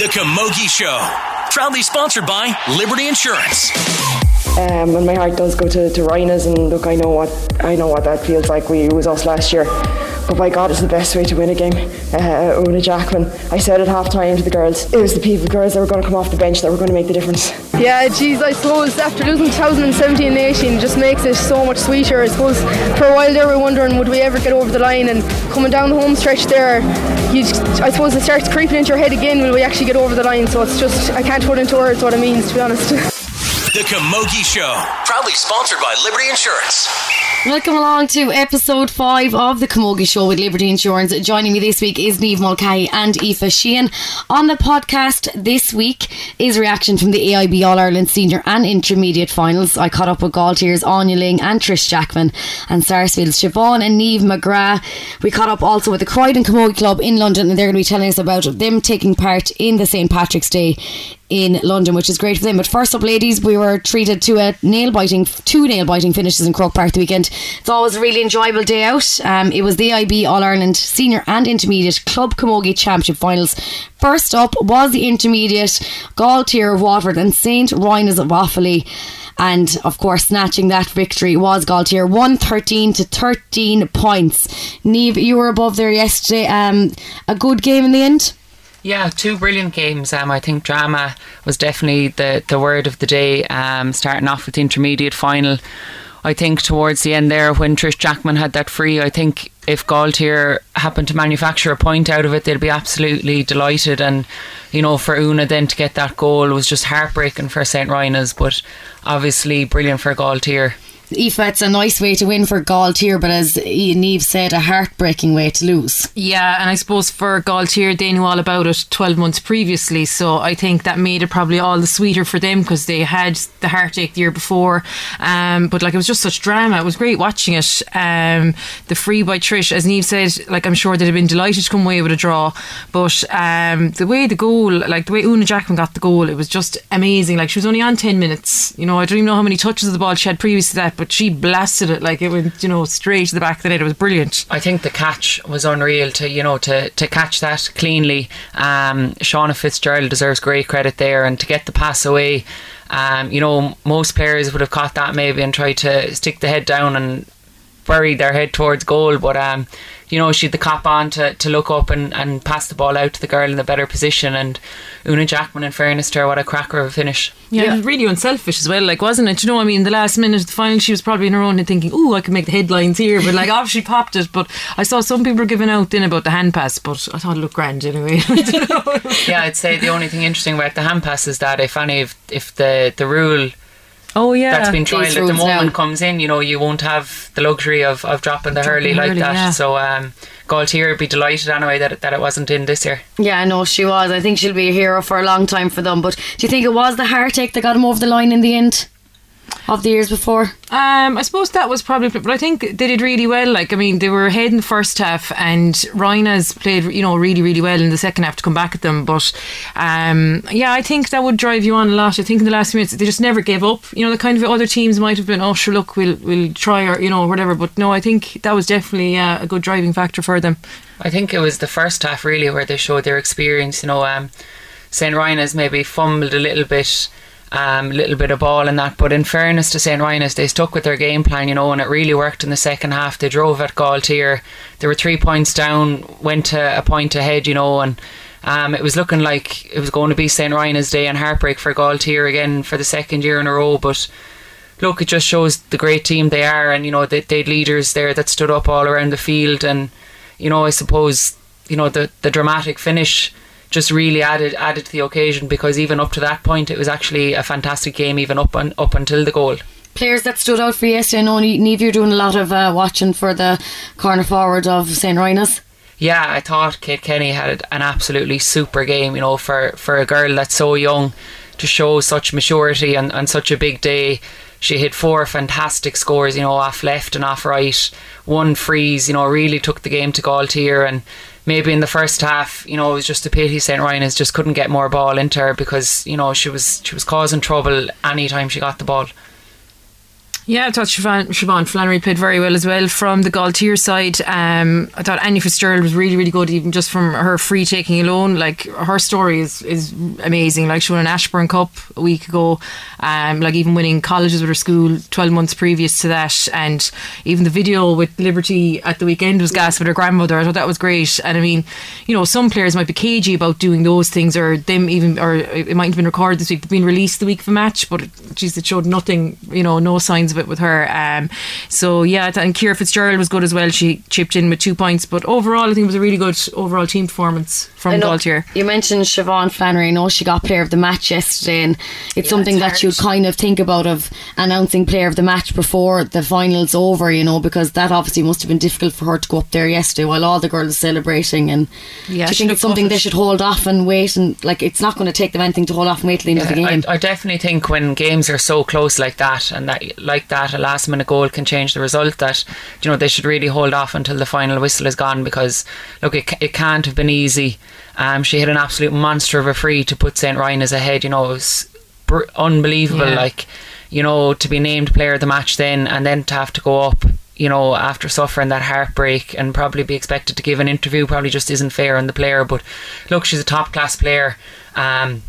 The Camogie Show. Proudly sponsored by Liberty Insurance. Um, and my heart does go to, to Rynagh's and look I know what I know what that feels like. We it was us last year. But by God, it's the best way to win a game. Uh, Una Jackman, I said at half time to the girls, it was the people, girls that were going to come off the bench that were going to make the difference. Yeah, geez, I suppose after losing 2017 and 18 just makes it so much sweeter. I suppose for a while there we were wondering would we ever get over the line and coming down the home stretch there, just, I suppose it starts creeping into your head again will we actually get over the line. So it's just, I can't put into words what it means to be honest. The Camogie Show. Proudly sponsored by Liberty Insurance. Welcome along to episode five of the Camogie Show with Liberty Insurance. Joining me this week is Niamh Mulcahy and Aoife Sheehan. On the podcast this week is reaction from the AIB All Ireland Senior and Intermediate Finals. I caught up with Gailltir's Aine Lyng and Trish Jackman and Sarsfield's Siobhan and Niamh McGrath. We caught up also with the Croydon Camogie Club in London and they're going to be telling us about them taking part in the St Patrick's Day in London, which is great for them. But first up, ladies, we were treated to a nail biting, two nail biting finishes in Croke Park the weekend. It's always a really enjoyable day out. Um, it was the AIB All Ireland Senior and Intermediate Club Camogie Championship finals. First up was the intermediate Gailltir of Waterford and St Rynagh's of Offaly. And of course, snatching that victory was Gailltir 113 to 13 points. Niamh, you were above there yesterday. Um, a good game in the end? Yeah, two brilliant games. Um, I think drama was definitely the, the word of the day. Um, starting off with the intermediate final, I think towards the end there, when Trish Jackman had that free, I think if Gailltir happened to manufacture a point out of it, they'd be absolutely delighted. And you know, for Una then to get that goal was just heartbreaking for St Rynagh's, but obviously brilliant for Gailltir. Aoife, it's a nice way to win for Gailltir, but as Niamh said, a heartbreaking way to lose. Yeah, and I suppose for Gailltir, they knew all about it 12 months previously, so I think that made it probably all the sweeter for them because they had the heartache the year before. Um, but like it was just such drama. It was great watching it. Um, the free by Trish, as Niamh said, like I'm sure they'd have been delighted to come away with a draw, but um, the way the goal, like the way Una Jackman got the goal, it was just amazing. Like she was only on 10 minutes. You know, I don't even know how many touches of the ball she had previous to that but she blasted it like it went, you know, straight to the back of the net. It was brilliant. I think the catch was unreal to you know to to catch that cleanly. Um, Shauna Fitzgerald deserves great credit there, and to get the pass away. Um, you know, most players would have caught that maybe and tried to stick the head down and bury their head towards goal, but um, you know, she had the cop on to, to look up and, and pass the ball out to the girl in the better position. And Una Jackman, in fairness to her, what a cracker of a finish. Yeah, yeah. it was really unselfish as well, like, wasn't it? You know, I mean, the last minute of the final, she was probably in her own and thinking, oh, I can make the headlines here. But, like, obviously popped it. But I saw some people giving out then about the hand pass, but I thought it looked grand anyway. yeah, I'd say the only thing interesting about the hand pass is that if any, if, if the, the rule Oh yeah, that's been tried at the moment now. comes in. You know, you won't have the luxury of, of dropping the dropping hurley like hurley, that. Yeah. So um, Gailltir would be delighted anyway that it, that it wasn't in this year. Yeah, no, she was. I think she'll be a hero for a long time for them. But do you think it was the heartache that got him over the line in the end? Of the years before? Um, I suppose that was probably, but I think they did really well. Like, I mean, they were ahead in the first half, and Rynagh's played, you know, really, really well in the second half to come back at them. But um, yeah, I think that would drive you on a lot. I think in the last minutes they just never gave up. You know, the kind of other teams might have been, oh, sure, look, we'll we'll try or you know whatever. But no, I think that was definitely uh, a good driving factor for them. I think it was the first half really where they showed their experience. You know, um, St Rynagh's maybe fumbled a little bit um, a little bit of ball and that. But in fairness to St. Rynagh's, they stuck with their game plan, you know, and it really worked in the second half. They drove at Gailltir. They were three points down, went to a point ahead, you know, and um, it was looking like it was going to be St. Rynagh's day and heartbreak for Gailltir again for the second year in a row. But look, it just shows the great team they are, and you know they, they leaders there that stood up all around the field, and you know I suppose you know the the dramatic finish just really added added to the occasion because even up to that point it was actually a fantastic game even up and up until the goal. Players that stood out for yesterday I know Niamh you're doing a lot of uh, watching for the corner forward of St Rynagh's yeah I thought Kate Kenny had an absolutely super game you know for, for a girl that's so young to show such maturity and, and such a big day. She hit four fantastic scores, you know, off left and off right. One freeze, you know, really took the game to Gailltir and maybe in the first half, you know, it was just a pity St. Rynagh's just couldn't get more ball into her because, you know, she was she was causing trouble anytime she got the ball. Yeah, I thought Siobhan, Siobhan Flannery played very well as well from the Gailltir side. Um, I thought Annie Fitzgerald was really, really good, even just from her free taking alone. Like her story is, is amazing. Like she won an Ashbourne Cup a week ago, um, like even winning colleges with her school 12 months previous to that. And even the video with Liberty at the weekend was gas with her grandmother. I thought that was great. And I mean, you know, some players might be cagey about doing those things, or them even, or it might have been recorded this week, they've been released the week of a match, but geez, it showed nothing, you know, no signs of it with her. Um, so yeah, and Kira Fitzgerald was good as well. She chipped in with two points, but overall, I think it was a really good overall team performance from Gailltir. You mentioned Siobhan Flannery. I know she got player of the match yesterday, and it's yeah, something it's that you kind of think about of announcing player of the match before the finals over. You know, because that obviously must have been difficult for her to go up there yesterday while all the girls are celebrating. And yeah, do you think it's something they should hold off and wait? And like, it's not going to take them anything to hold off and wait till the end yeah, of the game. I, I definitely think when games are so close like that, and that like that, a last minute goal can change the result. That you know they should really hold off until the final whistle is gone because look, it, it can't have been easy. Um, she had an absolute monster of a free to put St Rynagh's ahead. You know, it was br- unbelievable. Yeah. Like you know, to be named player of the match then, and then to have to go up you know, after suffering that heartbreak and probably be expected to give an interview probably just isn't fair on the player. But look, she's a top class player. Um,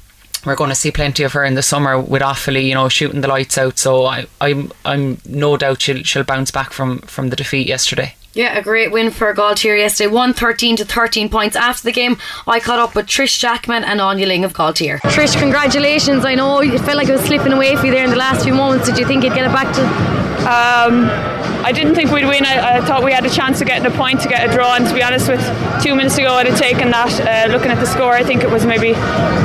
we're going to see plenty of her in the summer with Offaly, you know, shooting the lights out. So I, I'm, I'm no doubt she'll, she'll bounce back from, from the defeat yesterday. Yeah, a great win for Gailltir yesterday. 113 to 13 points. After the game, I caught up with Trish Jackman and Aine Lyng of Gailltir. Trish, congratulations. I know you felt like it was slipping away for you there in the last few moments. Did you think you'd get it back to. Um, I didn't think we'd win. I, I, thought we had a chance of getting a point to get a draw. And to be honest, with two minutes ago, I'd have taken that. Uh, looking at the score, I think it was maybe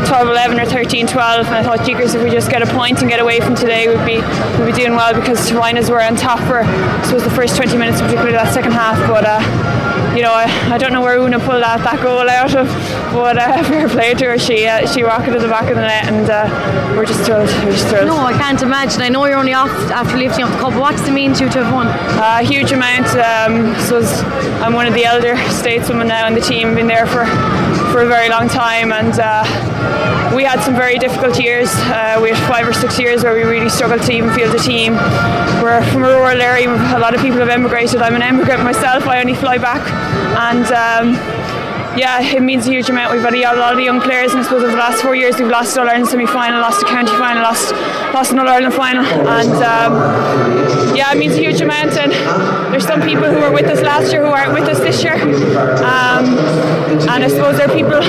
12 11 or 13 12. And I thought, Jeekers, if we just get a point and get away from today, we'd be we'd be doing well because Rynagh's were on top for I suppose the first 20 minutes, particularly that second half. But uh, you know, I, I don't know where Una pulled that, that goal out of, but uh, fair play to her. She uh, she rocketed the back of the net, and uh, we're just thrilled. We're just thrilled. No, I can't imagine. I know you're only off after lifting up the cup. What's the mean to you to have won? A huge amount. Um, so I'm one of the elder stateswomen now in the team. Been there for for a very long time, and uh, we had some very difficult years. Uh, we had five or six years where we really struggled to even field a team. We're from a rural area. A lot of people have emigrated. I'm an emigrant myself. I only fly back, and. Um, yeah, it means a huge amount. We've had a lot of young players, and I suppose over the last four years we've lost All Ireland semi final, lost a county final, lost lost an All Ireland final, and um, yeah, it means a huge amount. And there's some people who were with us last year who aren't with us this year, um, and I suppose there are people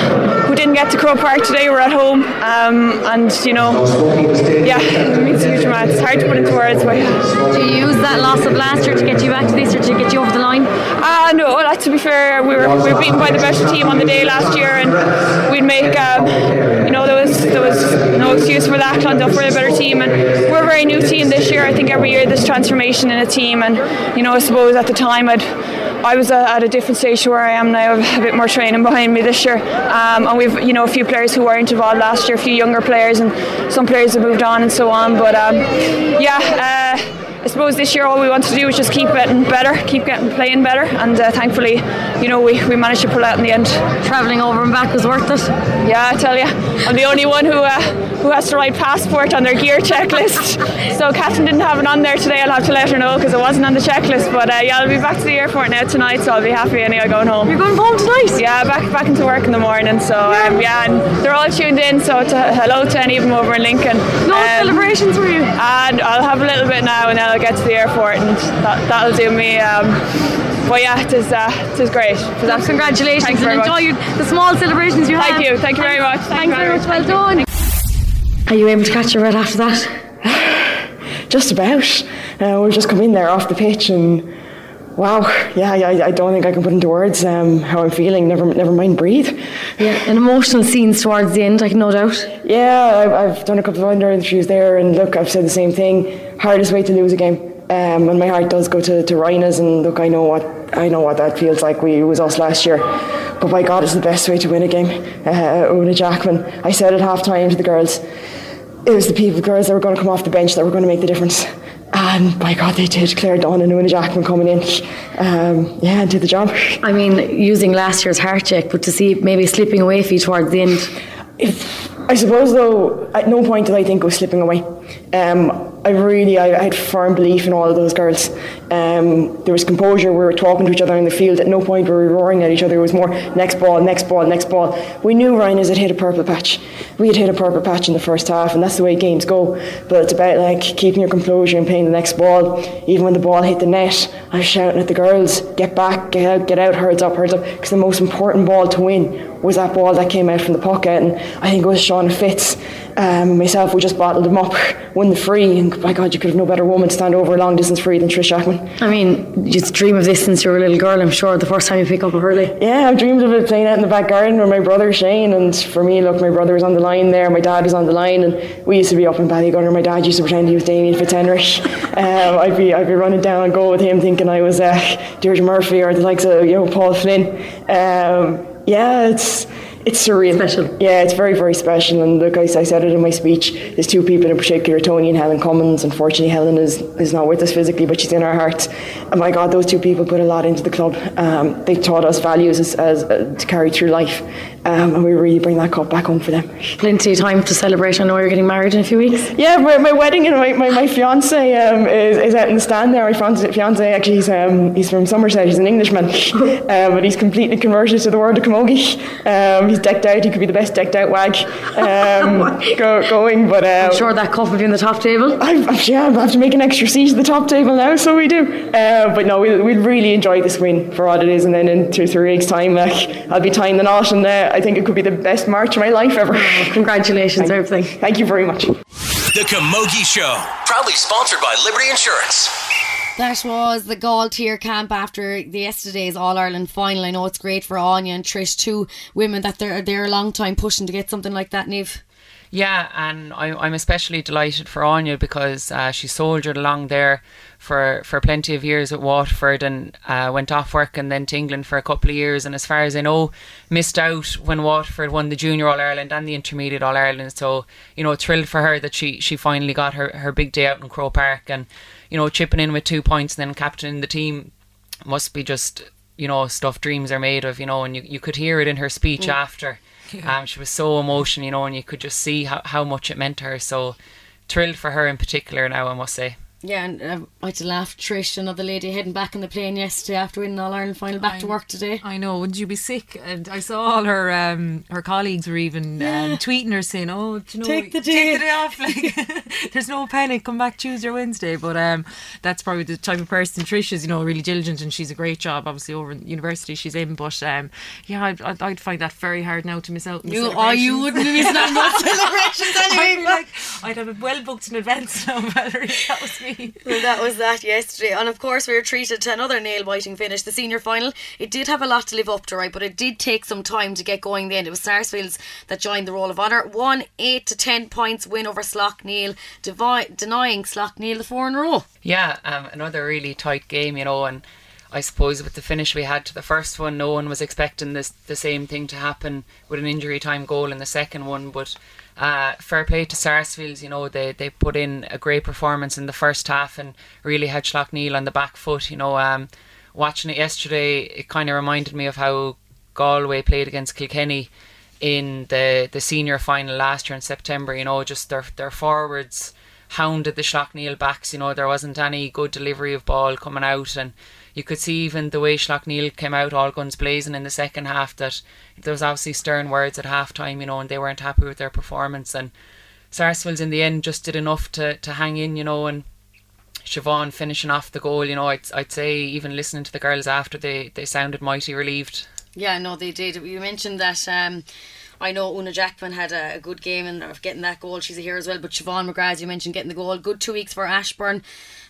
didn't get to Croke Park today, We're at home, um, and you know, yeah, it means a huge amount. It's hard to put into words, but do you use that loss of last year to get you back to this year to get you over the line? Uh, no, like, to be fair, we were we were beaten by the better team on the day last year, and we'd make, um, you know, there was there was no excuse for that. Clondalk were a better team, and we're a very new team this year. I think every year there's transformation in a team, and you know, I suppose at the time I'd. I was uh, at a different stage to where I am now, I have a bit more training behind me this year, um, and we've you know a few players who weren't involved last year, a few younger players, and some players have moved on and so on. But um, yeah. Uh, I suppose this year all we want to do is just keep getting better, keep getting playing better, and uh, thankfully, you know, we, we managed to pull out in the end. Travelling over and back was worth it. Yeah, I tell you, I'm the only one who uh, who has to write passport on their gear checklist. so Catherine didn't have it on there today. I'll have to let her know because it wasn't on the checklist. But uh, yeah, I'll be back to the airport now tonight, so I'll be happy anyway going home. You're going home tonight? Yeah, back back into work in the morning. So um, yeah, and they're all tuned in. So to, hello to any of them over in Lincoln. No um, celebrations for you. And I'll have a little bit now, and then I'll get to the airport and that, that'll do me. Um, but yeah, it is, uh, it is great. So congratulations and enjoy the small celebrations you have. Thank. You. Thank you very much. Thanks, Thanks very much. Well done. Are you able to catch your breath after that? just about. Uh, we've just come in there off the pitch and wow, yeah, I, I don't think I can put into words um, how I'm feeling. Never, never mind breathe. Yeah, and emotional scenes towards the end, like no doubt. Yeah, I've, I've done a couple of under interviews there, and look, I've said the same thing. Hardest way to lose a game. Um, and my heart does go to, to Rynagh's and look I know what I know what that feels like we it was us last year but by God it's the best way to win a game uh, Una Jackman I said at half time to the girls it was the people girls that were going to come off the bench that were going to make the difference. And by God they did. Claire Dunn and Una Jackman coming in. Um, yeah and did the job. I mean using last year's heart check but to see maybe slipping away for you towards the end. If, I suppose though at no point did I think it was slipping away. Um, I really, I, I, had firm belief in all of those girls. Um, there was composure. We were talking to each other in the field. At no point were we roaring at each other. It was more next ball, next ball, next ball. We knew Rynagh's had hit a purple patch. We had hit a purple patch in the first half, and that's the way games go. But it's about like keeping your composure and playing the next ball. Even when the ball hit the net, I was shouting at the girls, "Get back, get out, get out, hurls up, hurls up!" Because the most important ball to win was that ball that came out from the pocket, and I think it was Sean Fitz um, myself, we just bottled them up, won the free, and my God, you could have no better woman to stand over a long distance free than Trish Jackman. I mean, you dream of this since you were a little girl, I'm sure, the first time you pick up a hurley. Yeah, I've dreamed of it playing out in the back garden with my brother Shane, and for me, look, my brother was on the line there, my dad was on the line, and we used to be up in Ballygunner. My dad used to pretend he was Damien Fitzhenry. um, I'd be I'd be running down and go with him, thinking I was uh, Deirdre Murphy or the likes of you know Paul Flynn. Um, yeah, it's it's surreal. Special. Yeah, it's very, very special. And look, I, I said it in my speech. There's two people in particular, Tony and Helen Cummins. Unfortunately, Helen is, is not with us physically, but she's in our hearts. And my God, those two people put a lot into the club. Um, they taught us values as, as uh, to carry through life. Um, and we really bring that cup back home for them. Plenty of time to celebrate. I know you're getting married in a few weeks. Yeah, my, my wedding and my, my, my fiance um, is, is out in the stand there. My fiance, fiance actually, he's, um, he's from Somerset. He's an Englishman, um, but he's completely converted to the world of camogie. Um, he's decked out. He could be the best decked out wag um, go, going. But I'm sure that cup will be in the top table. I, yeah, I'll have to make an extra seat at the top table now, so we do. Uh, but no, we'll, we'll really enjoy this win for what it is, and then in two three weeks' time, like, I'll be tying the knot and. Uh, I think it could be the best March of my life ever. Oh, congratulations, thank, everything. Thank you very much. The Camogie Show, proudly sponsored by Liberty Insurance. That was the Gailltir camp after yesterday's All Ireland final. I know it's great for Aine and Trish, two women that they're they're a long time pushing to get something like that, Niamh. Yeah, and I, I'm especially delighted for Aine because uh, she soldiered along there for, for plenty of years at Waterford and uh, went off work and then to England for a couple of years. And as far as I know, missed out when Waterford won the Junior All Ireland and the Intermediate All Ireland. So, you know, thrilled for her that she, she finally got her, her big day out in Croke Park and, you know, chipping in with two points and then captaining the team must be just, you know, stuff dreams are made of, you know, and you, you could hear it in her speech mm. after yeah. Um, she was so emotional, you know, and you could just see how, how much it meant to her. So thrilled for her in particular now, I must say. Yeah, and uh, I had to laugh. Trish, another lady, heading back in the plane yesterday after winning All Ireland final, back I, to work today. I know. Wouldn't you be sick? And I saw all her um, her colleagues were even um, tweeting her saying, "Oh, you know, take the day, take the day off. Like, there's no panic. Come back Tuesday or Wednesday." But um, that's probably the type of person Trish is. You know, really diligent, and she's a great job. Obviously, over in university she's in. But um, yeah, I'd, I'd, I'd, find that very hard now to miss out. You, oh, you wouldn't miss out on celebrations anyway. I'd, like, I'd have it well booked in advance now, Valerie. That was me well, that was that yesterday. And of course, we were treated to another nail biting finish. The senior final, it did have a lot to live up to, right? But it did take some time to get going. Then it was Sarsfields that joined the roll of honour. One eight to ten points win over Slaughtneil, devi- denying Slaughtneil the four in a row. Yeah, um, another really tight game, you know, and. I suppose with the finish we had to the first one, no one was expecting this the same thing to happen with an injury time goal in the second one. But uh, fair play to Sarsfields, you know, they, they put in a great performance in the first half and really had Slaughtneil on the back foot. You know, um, watching it yesterday, it kind of reminded me of how Galway played against Kilkenny in the, the senior final last year in September. You know, just their, their forwards hounded the Slaughtneil backs. You know, there wasn't any good delivery of ball coming out and you could see even the way Slaughtneil came out all guns blazing in the second half that there was obviously stern words at half time, you know, and they weren't happy with their performance. And Sarsfields in the end just did enough to, to hang in, you know, and Siobhan finishing off the goal, you know, I'd, I'd say even listening to the girls after they, they sounded mighty relieved. Yeah, no, they did. You mentioned that um, I know Una Jackman had a, a, good game and of getting that goal. She's a hero as well. But Siobhan McGrath, you mentioned getting the goal. Good two weeks for Ashbourne.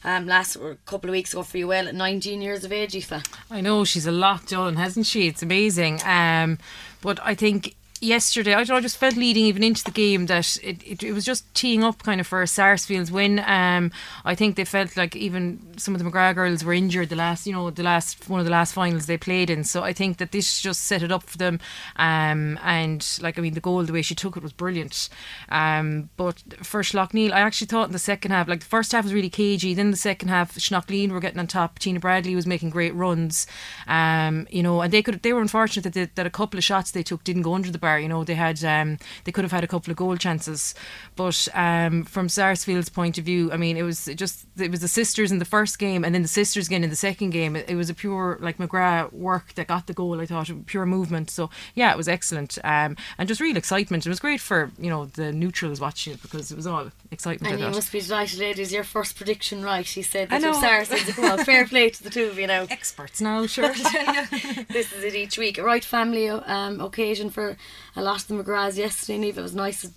Um, last couple of weeks ago for you well at 19 years of age, Aoife. I know she's a lot done, hasn't she? It's amazing. Um, but I think yesterday, I, I just felt leading even into the game that it, it, it was just teeing up kind of for Sarsfields win. Um, I think they felt like even some of the McGrath girls were injured the last, you know, the last one of the last finals they played in. So I think that this just set it up for them. Um, and like I mean, the goal, the way she took it was brilliant. Um, but for Slaughtneil, I actually thought in the second half, like the first half was really cagey. Then the second half, Slaughtneil were getting on top. Tina Bradley was making great runs. Um, you know, and they could they were unfortunate that they, that a couple of shots they took didn't go under the bar. You know, they had um, they could have had a couple of goal chances, but um, from Sarsfield's point of view, I mean, it was just it was the sisters in the first game, and then the sisters again in the second game. It, it was a pure like McGrath work that got the goal. I thought pure movement. So yeah, it was excellent, um, and just real excitement. It was great for you know the neutrals watching it because it was all excitement. And you must be delighted, ladies. Your first prediction right. She said I that your know. Sarah said to come on. Fair play to the two of you now. experts now, sure. this is it each week. Right family um, occasion for lot of the McGraths yesterday, Niamh. It was nice to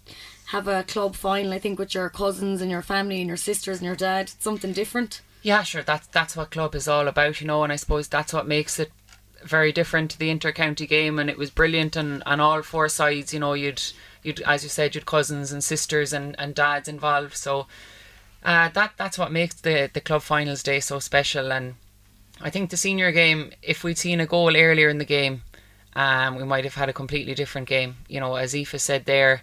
have a club final, I think, with your cousins and your family and your sisters and your dad. It's something different. Yeah, sure. That's that's what club is all about, you know, and I suppose that's what makes it very different to the inter-county game. And it was brilliant, and on all four sides, you know, you'd you'd as you said, you'd cousins and sisters and, and dads involved. So uh, that that's what makes the the club finals day so special. And I think the senior game, if we'd seen a goal earlier in the game, um, we might have had a completely different game. You know, as Aoife said there,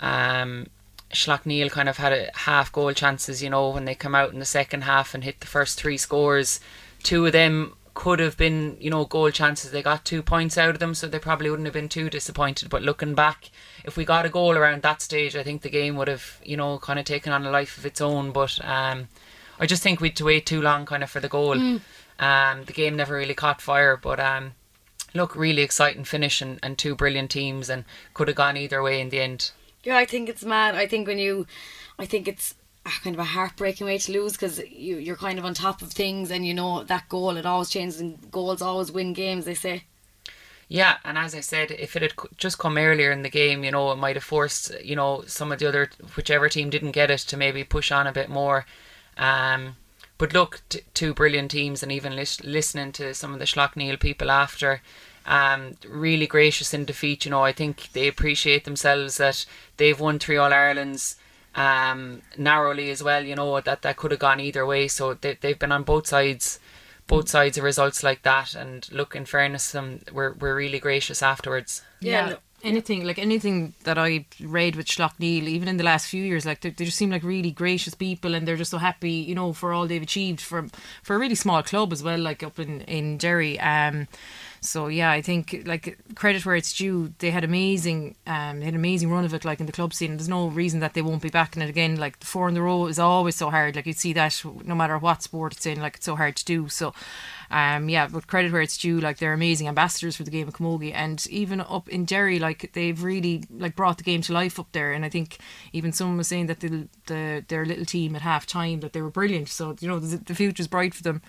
um, Slaughtneil kind of had a half goal chances, you know, when they come out in the second half and hit the first three scores. Two of them could have been, you know, goal chances. They got two points out of them, so they probably wouldn't have been too disappointed. But looking back, if we got a goal around that stage, I think the game would have, you know, kind of taken on a life of its own. But um, I just think we'd to wait too long kind of for the goal. Um, the game never really caught fire, but um, look, really exciting finish and, and two brilliant teams, and could have gone either way in the end. Yeah, I think it's mad. I think when you, I think it's kind of a heartbreaking way to lose because you, you're kind of on top of things and you know that goal, it always changes and goals always win games, they say. Yeah, and as I said, if it had just come earlier in the game, you know, it might have forced, you know, some of the other, whichever team didn't get it, to maybe push on a bit more. Um, but look, t- two brilliant teams, and even lis- listening to some of the Slaughtneil people after, um, really gracious in defeat. You know, I think they appreciate themselves that they've won three All Irelands um, narrowly as well. You know that that could have gone either way. So they they've been on both sides, both sides of results like that. And look, in fairness, to them we're we're really gracious afterwards. Yeah, no- anything like anything that I read with Slaughtneil, even in the last few years, like they, they just seem like really gracious people, and they're just so happy, you know, for all they've achieved for for a really small club as well, like up in in Derry. Um, so yeah, I think like credit where it's due. They had amazing, um, they had an amazing run of it, like in the club scene. There's no reason that they won't be back in it again. Like the four in the row is always so hard. Like you see that no matter what sport it's in, like it's so hard to do. So, um, yeah, but credit where it's due. Like they're amazing ambassadors for the game of Camogie, and even up in Derry, like they've really like brought the game to life up there. And I think even someone was saying that the, the their little team at half time that they were brilliant. So you know the, the future's bright for them.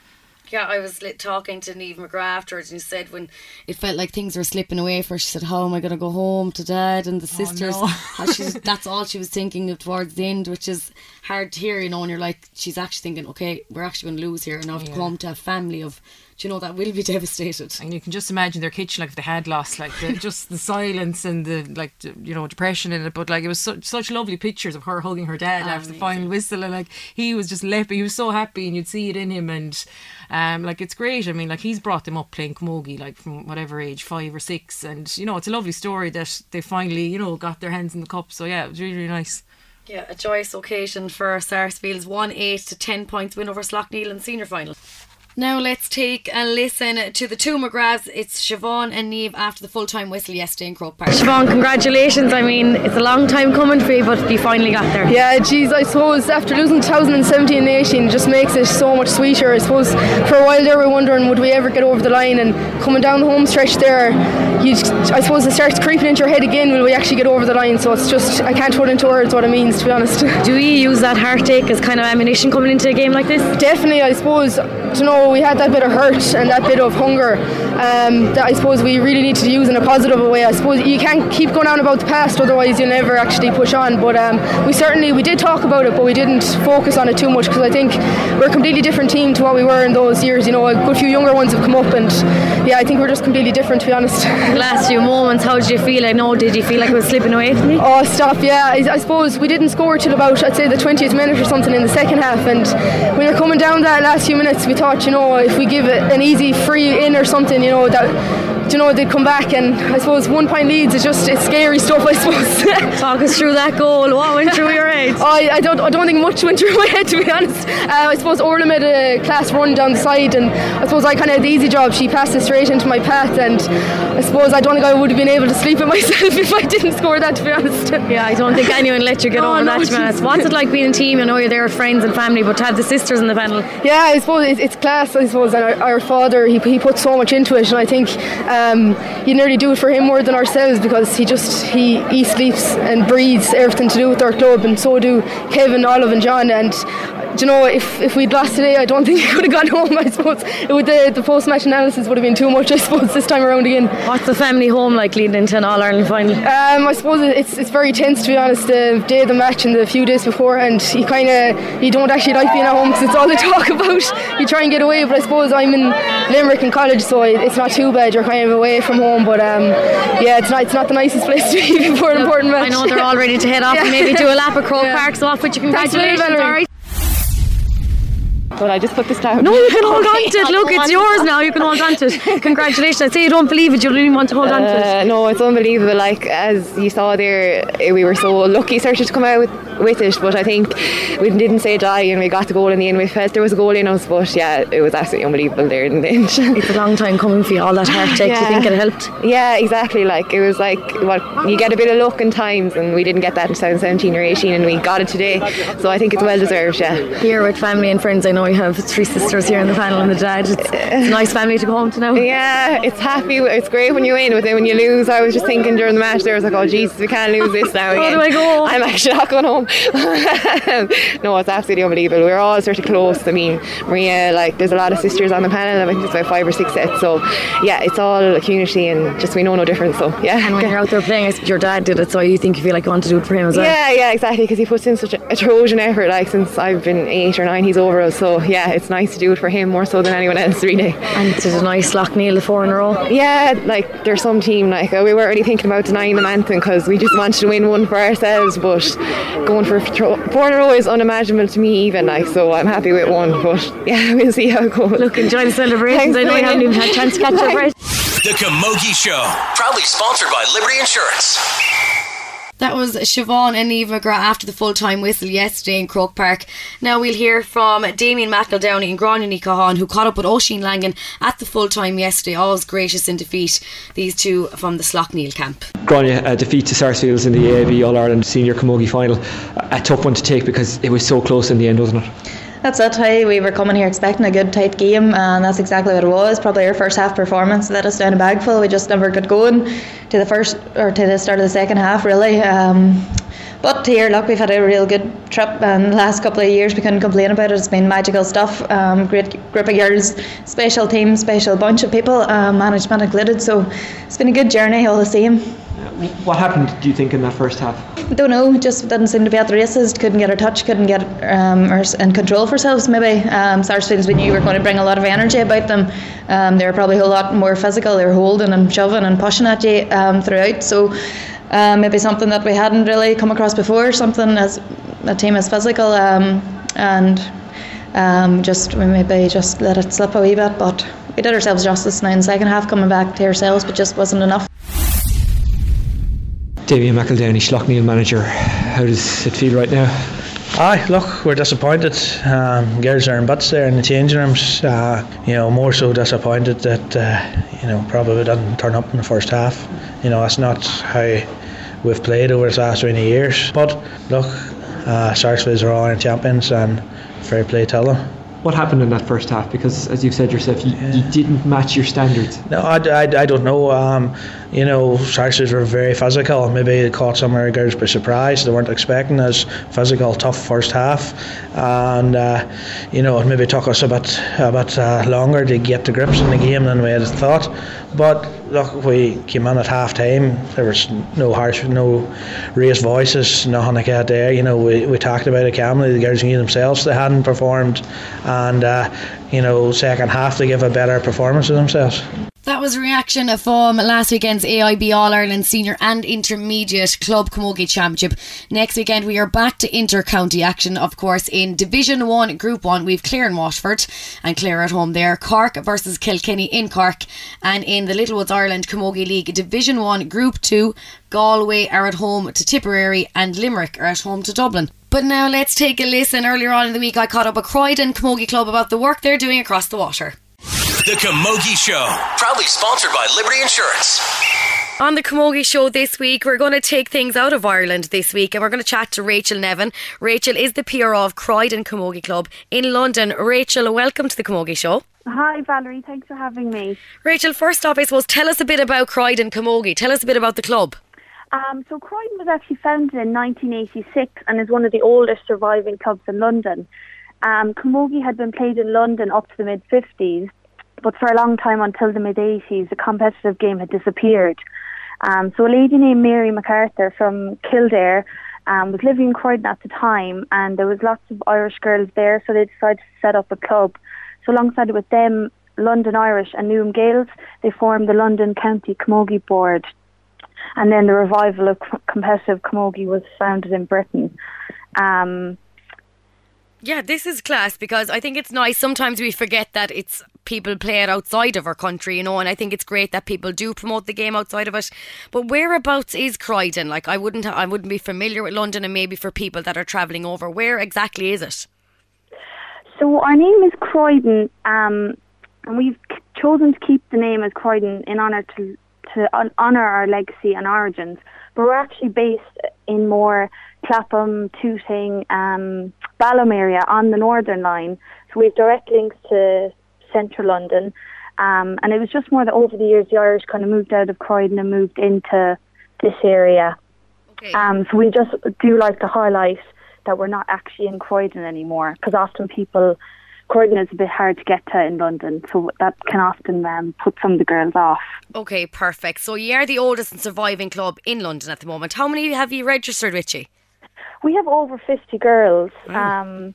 Yeah, I was talking to Niamh McGrath afterwards, and she said when it felt like things were slipping away for her, she said, "How am I going to go home to Dad and the oh, sisters?" no. How she's, that's all she was thinking of towards the end, which is hard to hear, you know. And you're like, she's actually thinking, "Okay, we're actually going to lose here, and I have to Yeah. come home to a family of, do you know, that will be devastated." And you can just imagine their kitchen like if they had lost, like the, just the silence and the like, the, you know, depression in it. But like it was such such lovely pictures of her hugging her dad after the final whistle, and like he was just leaping. He was so happy, and you'd see it in him. And um, like it's great. I mean, like he's brought them up playing camogie, like from whatever age, five or six, and you know, it's a lovely story that they finally, you know, got their hands in the cup. So yeah, it was really really nice. Yeah, a joyous occasion for Sarsfield's 1 8 to 10 points win over Slaughtneil in senior final. Now let's take a listen to the two McGraths. It's Siobhan and Niamh after the full time whistle yesterday in Croke Park. Siobhan, congratulations. I mean, it's a long time coming for you, but you finally got there. Yeah, geez, I suppose after losing 2017 and 18, it just makes it so much sweeter. I suppose for a while there, we were wondering would we ever get over the line, and coming down the home stretch there, you, I suppose it starts creeping into your head again. Will we actually get over the line? So it's just I can't put into words what it means, to be honest. Do we use that heartache as kind of ammunition coming into a game like this? Definitely, I suppose, you know, we had that bit of hurt and that bit of hunger um, that I suppose we really need to use in a positive way. I suppose you can't keep going on about the past, otherwise you'll never actually push on. But um, we certainly, we did talk about it, but we didn't focus on it too much because I think we're a completely different team to what we were in those years. You know, a good few younger ones have come up and yeah, I think we're just completely different to be honest. Last few moments, how did you feel? I know, did you feel like it was slipping away from you? Oh, stop, yeah. I, I suppose we didn't score till about, I'd say, the 20th minute or something in the second half. And when you're coming down that last few minutes, we thought, you know, if we give it an easy free in or something, you know, that you know, they'd come back and I suppose one point leads is just it's scary stuff. I suppose. Talk us through that goal. What went through your head? I, I don't I don't think much went through my head to be honest. Uh, I suppose Orla made a class run down the side, and I suppose I kind of had the easy job. She passed it straight into my path, and I suppose I don't think I would have been able to sleep with myself if I didn't score that. To be honest. Yeah, I don't think anyone let you get No, over no, that. Honest. What's it like being in team? I know you're there with friends and family, but to have the sisters in the panel. Yeah, I suppose it's, it's class. I suppose, and our, our father he, he put so much into it, and I think um, Um, you nearly do it for him more than ourselves because he just he he sleeps and breathes everything to do with our club, and so do Kevin, Olive, and John. And do you know, if if we'd lost today, I don't think he could have gone home. I suppose it would, the the post match analysis would have been too much. I suppose this time around again. What's the family home like leading into an All Ireland final? Um, I suppose it's it's very tense to be honest. The day of the match and the few days before, and you kind of you don't actually like being at home because it's all they talk about. You try and get away, but I suppose I'm in Limerick in college, so it's not too bad. You're kind of away from home, but um, yeah, it's not it's not the nicest place to be before an important match. I know they're all ready to head off and maybe do a lap at Croke Yeah. Park, so off with you. Thanks Congratulations, Valerie. But I just put this down. No, you can hold Okay, on to it. Look, it's yours now. You can hold on to it. Congratulations. I say you don't believe it. You even want to hold on to it. Uh, no, it's unbelievable. Like as you saw there, we were so lucky, started to come out with, with it. But I think we didn't say die, and we got the goal in the end. We felt there was a goal in us, but yeah, it was absolutely unbelievable there in the end. It's a long time coming for you, all that heartache. Do you think it helped? yeah, exactly. Like it was like what you get a bit of luck in times, and we didn't get that in 2017 or 18, and we got it today. So I think it's well deserved. Yeah. Here with family and friends, I know you have three sisters here in the panel and the dad. It's, it's a nice family to go home to now. Yeah, it's happy. It's great when you win, but then when you lose, I was just thinking during the match, there was like, oh Jesus, we can't lose this now. Again. do I go? I'm actually not going home. no, it's absolutely unbelievable. We're all sort of close. I mean, Maria, like, there's a lot of sisters on the panel. I think it's about five or six sets. So yeah, it's all a community, and just we know no difference. So yeah. And when you're out there playing, your dad did it, so you think you feel like you want to do it for him as well. Yeah, yeah, exactly. Because he puts in such a, Trojan effort. Like since I've been eight or nine, he's over us. So yeah, it's nice to do it for him more so than anyone else, really. And did a nice Lockneil the four in a row. Yeah, like there's some team like we weren't really thinking about denying them anything because we just wanted to win one for ourselves. But going for tro- four a row is unimaginable to me, even like. So I'm happy with one. But yeah, we'll see how it goes. Look, enjoy the celebrations. Thanks I know you a haven't even had a chance to catch your breath. The Camogie Show. Proudly sponsored by Liberty Insurance. That was Siobhan and Niamh McGrath after the full time whistle yesterday in Croke Park. Now we'll hear from Damien McEldowney and Gráinne Cahan, who caught up with Oisin Langan at the full time yesterday. Always gracious in defeat, these two from the Slaughtneil camp. Gráinne uh, defeat to Sarsfields in the AIB All Ireland Senior Camogie final. A tough one to take because it was so close in the end, wasn't it? That's it. Hey, we were coming here expecting a good tight game, and that's exactly what it was. Probably our first half performance let us down a bagful. We just never got going to the first or to the start of the second half, really. Um, but here, look, we've had a real good trip, and the last couple of years we couldn't complain about it. It's been magical stuff. Um, great group of girls, special team, special bunch of people, uh, management included. So it's been a good journey all the same. What happened, do you think, in that first half? I Don't know, just didn't seem to be at the races. Couldn't get her touch, couldn't get um, in control of ourselves. Maybe um, Sarsfields we knew were going to bring a lot of energy about them. Um, they were probably a lot more physical. They were holding and shoving and pushing at you um, throughout. So um, maybe something that we hadn't really come across before. Something as a team as physical um, and um, just we maybe just let it slip a wee bit. But we did ourselves justice now in the second half, coming back to ourselves, but just wasn't enough. Damien McEldowney, Slaughtneil manager. How does it feel right now? Aye, look, we're disappointed. Um, girls are in butts there in the changing rooms. Uh, you know, more so disappointed that uh, you know probably didn't turn up in the first half. You know, that's not how we've played over the last 20 years. But look, uh, Sarsfields are all our champions, and fair play to them. What happened in that first half? Because, as you've said yourself, you, you didn't match your standards. No, I, I, I don't know. Um, you know, Sarsfields were very physical. Maybe they caught some of our girls by surprise. They weren't expecting us physical, tough first half, and uh, you know, it maybe took us a bit a bit uh, longer to get the grips in the game than we had thought. But look, we came in at half time. There was no harsh, no raised voices, nothing like that there. You know, we, we talked about it calmly. The girls knew themselves they hadn't performed, and uh, you know, second half they give a better performance of themselves. That was reaction from um, last weekend's AIB All Ireland Senior and Intermediate Club Camogie Championship. Next weekend, we are back to inter county action, of course, in Division 1, Group 1. We've Clare and Waterford, and Clare at home there. Cork versus Kilkenny in Cork. And in the Littlewoods Ireland Camogie League, Division 1, Group 2, Galway are at home to Tipperary, and Limerick are at home to Dublin. But now let's take a listen. Earlier on in the week, I caught up with Croydon Camogie Club about the work they're doing across the water. The Camogie Show, proudly sponsored by Liberty Insurance. On the Camogie Show this week, we're going to take things out of Ireland this week and we're going to chat to Rachel Nevin. Rachel is the PRO of Croydon Camogie Club in London. Rachel, welcome to the Camogie Show. Hi, Valerie. Thanks for having me. Rachel, first off, I suppose, tell us a bit about Croydon Camogie. Tell us a bit about the club. Um, so Croydon was actually founded in 1986 and is one of the oldest surviving clubs in London. Um, Camogie had been played in London up to the mid 50s, but for a long time until the mid 80s, the competitive game had disappeared. Um, so a lady named Mary MacArthur from Kildare um, was living in Croydon at the time, and there was lots of Irish girls there, so they decided to set up a club. So alongside with them, London Irish and Newham Gaels, they formed the London County Camogie Board and then the revival of competitive camogie was founded in Britain. Um, yeah, this is class because I think it's nice. Sometimes we forget that it's people play it outside of our country, you know, and I think it's great that people do promote the game outside of it. But whereabouts is Croydon? Like, I wouldn't, I wouldn't be familiar with London, and maybe for people that are travelling over, where exactly is it? So our name is Croydon, um, and we've chosen to keep the name as Croydon in honour to to honour our legacy and origins. But we're actually based in more Clapham, Tooting, um, Balham area on the Northern Line. So we have direct links to central London. Um, and it was just more that over the years the Irish kind of moved out of Croydon and moved into this area. Okay. Um, so we just do like to highlight that we're not actually in Croydon anymore because often people Croydon is a bit hard to get to in London, so that can often um, put some of the girls off. Okay, perfect. So you are the oldest and surviving club in London at the moment. How many have you registered with you? We have over 50 girls. Mm. Um,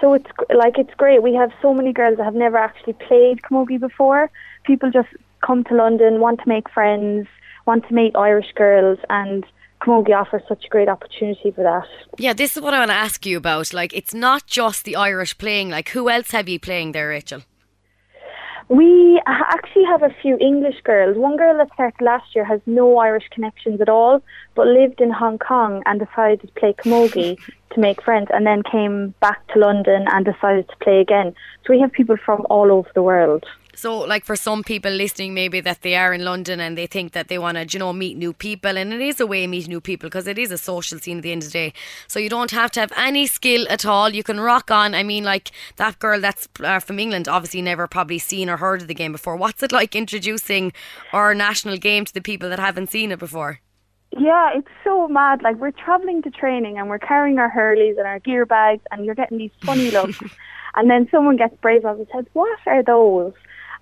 so it's like it's great. We have so many girls that have never actually played camogie before. People just come to London, want to make friends, want to meet Irish girls, and Camogie offers such a great opportunity for that. Yeah, this is what I want to ask you about. Like, it's not just the Irish playing. Like, who else have you playing there, Rachel? We actually have a few English girls. One girl that started last year has no Irish connections at all, but lived in Hong Kong and decided to play camogie to make friends, and then came back to London and decided to play again. So we have people from all over the world. So, like for some people listening, maybe that they are in London and they think that they want to, you know, meet new people, and it is a way to meet new people because it is a social scene at the end of the day. So you don't have to have any skill at all. You can rock on. I mean, like that girl that's uh, from England, obviously never probably seen or heard of the game before. What's it like introducing our national game to the people that haven't seen it before? Yeah, it's so mad. Like we're traveling to training and we're carrying our hurleys and our gear bags, and you're getting these funny looks. and then someone gets brave enough and says, "What are those?"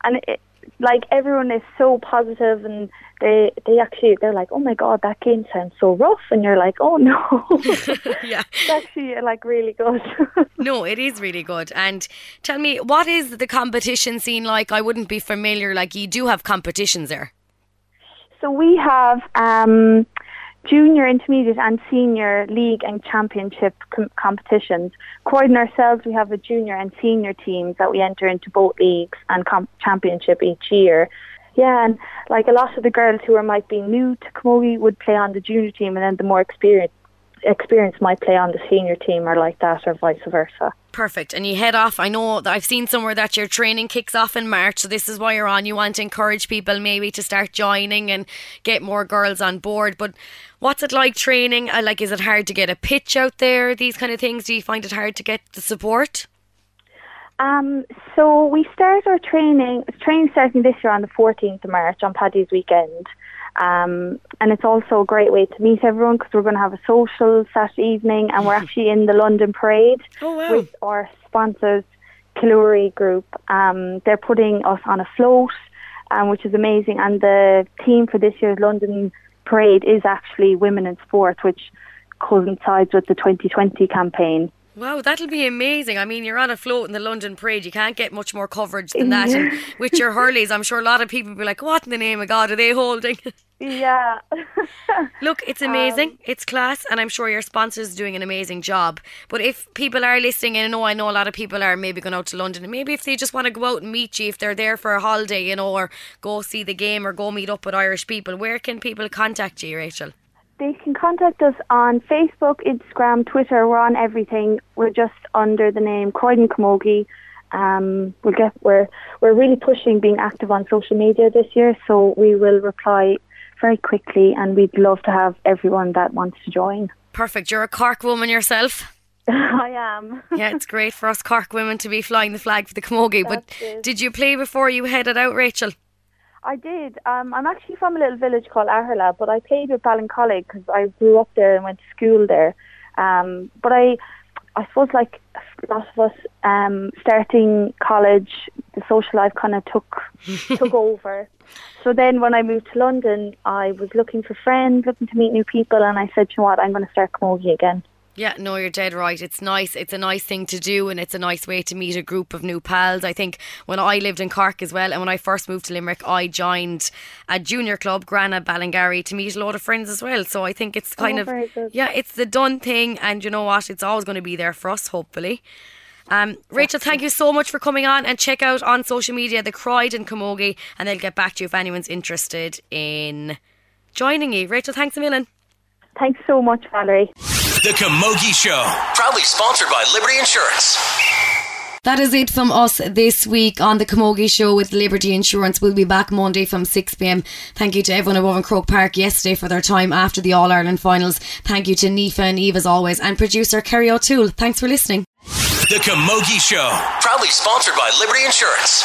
and it, like everyone is so positive and they they actually they're like oh my god that game sounds so rough. And you're like oh no. Yeah. It's actually like really good. No it is really good. And tell me what is the competition scene like? I wouldn't be familiar. Like you do have competitions there. So we have um junior, intermediate, and senior league and championship com- competitions. Croydon ourselves, we have a junior and senior teams that we enter into both leagues and championship each year. Yeah, and like a lot of the girls who are might be new to Camogie would play on the junior team, and then the more experienced experience might play on the senior team or like that, or vice versa. Perfect. And you head off. I know that I've seen somewhere that your training kicks off in March, so this is why you're on. You want to encourage people maybe to start joining and get more girls on board. But what's it like training? Uh, like, is it hard to get a pitch out there? These kind of things. Do you find it hard to get the support? Um, so we start our training. Training starting this year on the 14th of March on Paddy's weekend. Um, and it's also a great way to meet everyone because we're going to have a social Saturday evening and we're actually in the London Parade oh, wow. with our sponsors, Kaluri Group. Um, they're putting us on a float, um, which is amazing. And the theme for this year's London Parade is actually women in sport, which coincides with the 2020 campaign. Wow, that'll be amazing. I mean, you're on a float in the London Parade. You can't get much more coverage than that. And with your hurleys, I'm sure a lot of people will be like, what in the name of God are they holding? Yeah. Look, it's amazing. Um, it's class, and I'm sure your sponsors doing an amazing job. But if people are listening, and I know I know a lot of people are maybe going out to London, and maybe if they just want to go out and meet you, if they're there for a holiday, you know, or go see the game or go meet up with Irish people, where can people contact you, Rachel? They can contact us on Facebook, Instagram, Twitter. We're on everything. We're just under the name Croydon Camogie. Um, we'll get we're we're really pushing being active on social media this year, so we will reply very quickly, and we'd love to have everyone that wants to join. Perfect. You're a Cork woman yourself. I am. yeah, it's great for us Cork women to be flying the flag for the Camogie. But did you play before you headed out, Rachel? I did. Um, I'm actually from a little village called Aherla, but I played with Ballincollig because I grew up there and went to school there. Um, but I, I suppose like a lot of us, um, starting college, the social life kind of took took over. So then when I moved to London, I was looking for friends, looking to meet new people, and I said, you know what, I'm going to start Camogie again. Yeah, no, you're dead right. It's nice. It's a nice thing to do, and it's a nice way to meet a group of new pals. I think when I lived in Cork as well, and when I first moved to Limerick, I joined a junior club, Granagh Ballingarry, to meet a lot of friends as well. So I think it's kind oh, of yeah, it's the done thing, and you know what? It's always going to be there for us, hopefully. Um, Rachel, thank you so much for coming on and check out on social media the Croydon Camogie and they'll get back to you if anyone's interested in joining you. Rachel, thanks a million. Thanks so much, Valerie. The Camogie Show, proudly sponsored by Liberty Insurance. That is it from us this week on the Camogie Show with Liberty Insurance. We'll be back Monday from 6 pm. Thank you to everyone above in Croke Park yesterday for their time after the All Ireland finals. Thank you to Niamh and Aoife as always, and producer Kerry O'Toole. Thanks for listening. The Camogie Show, proudly sponsored by Liberty Insurance.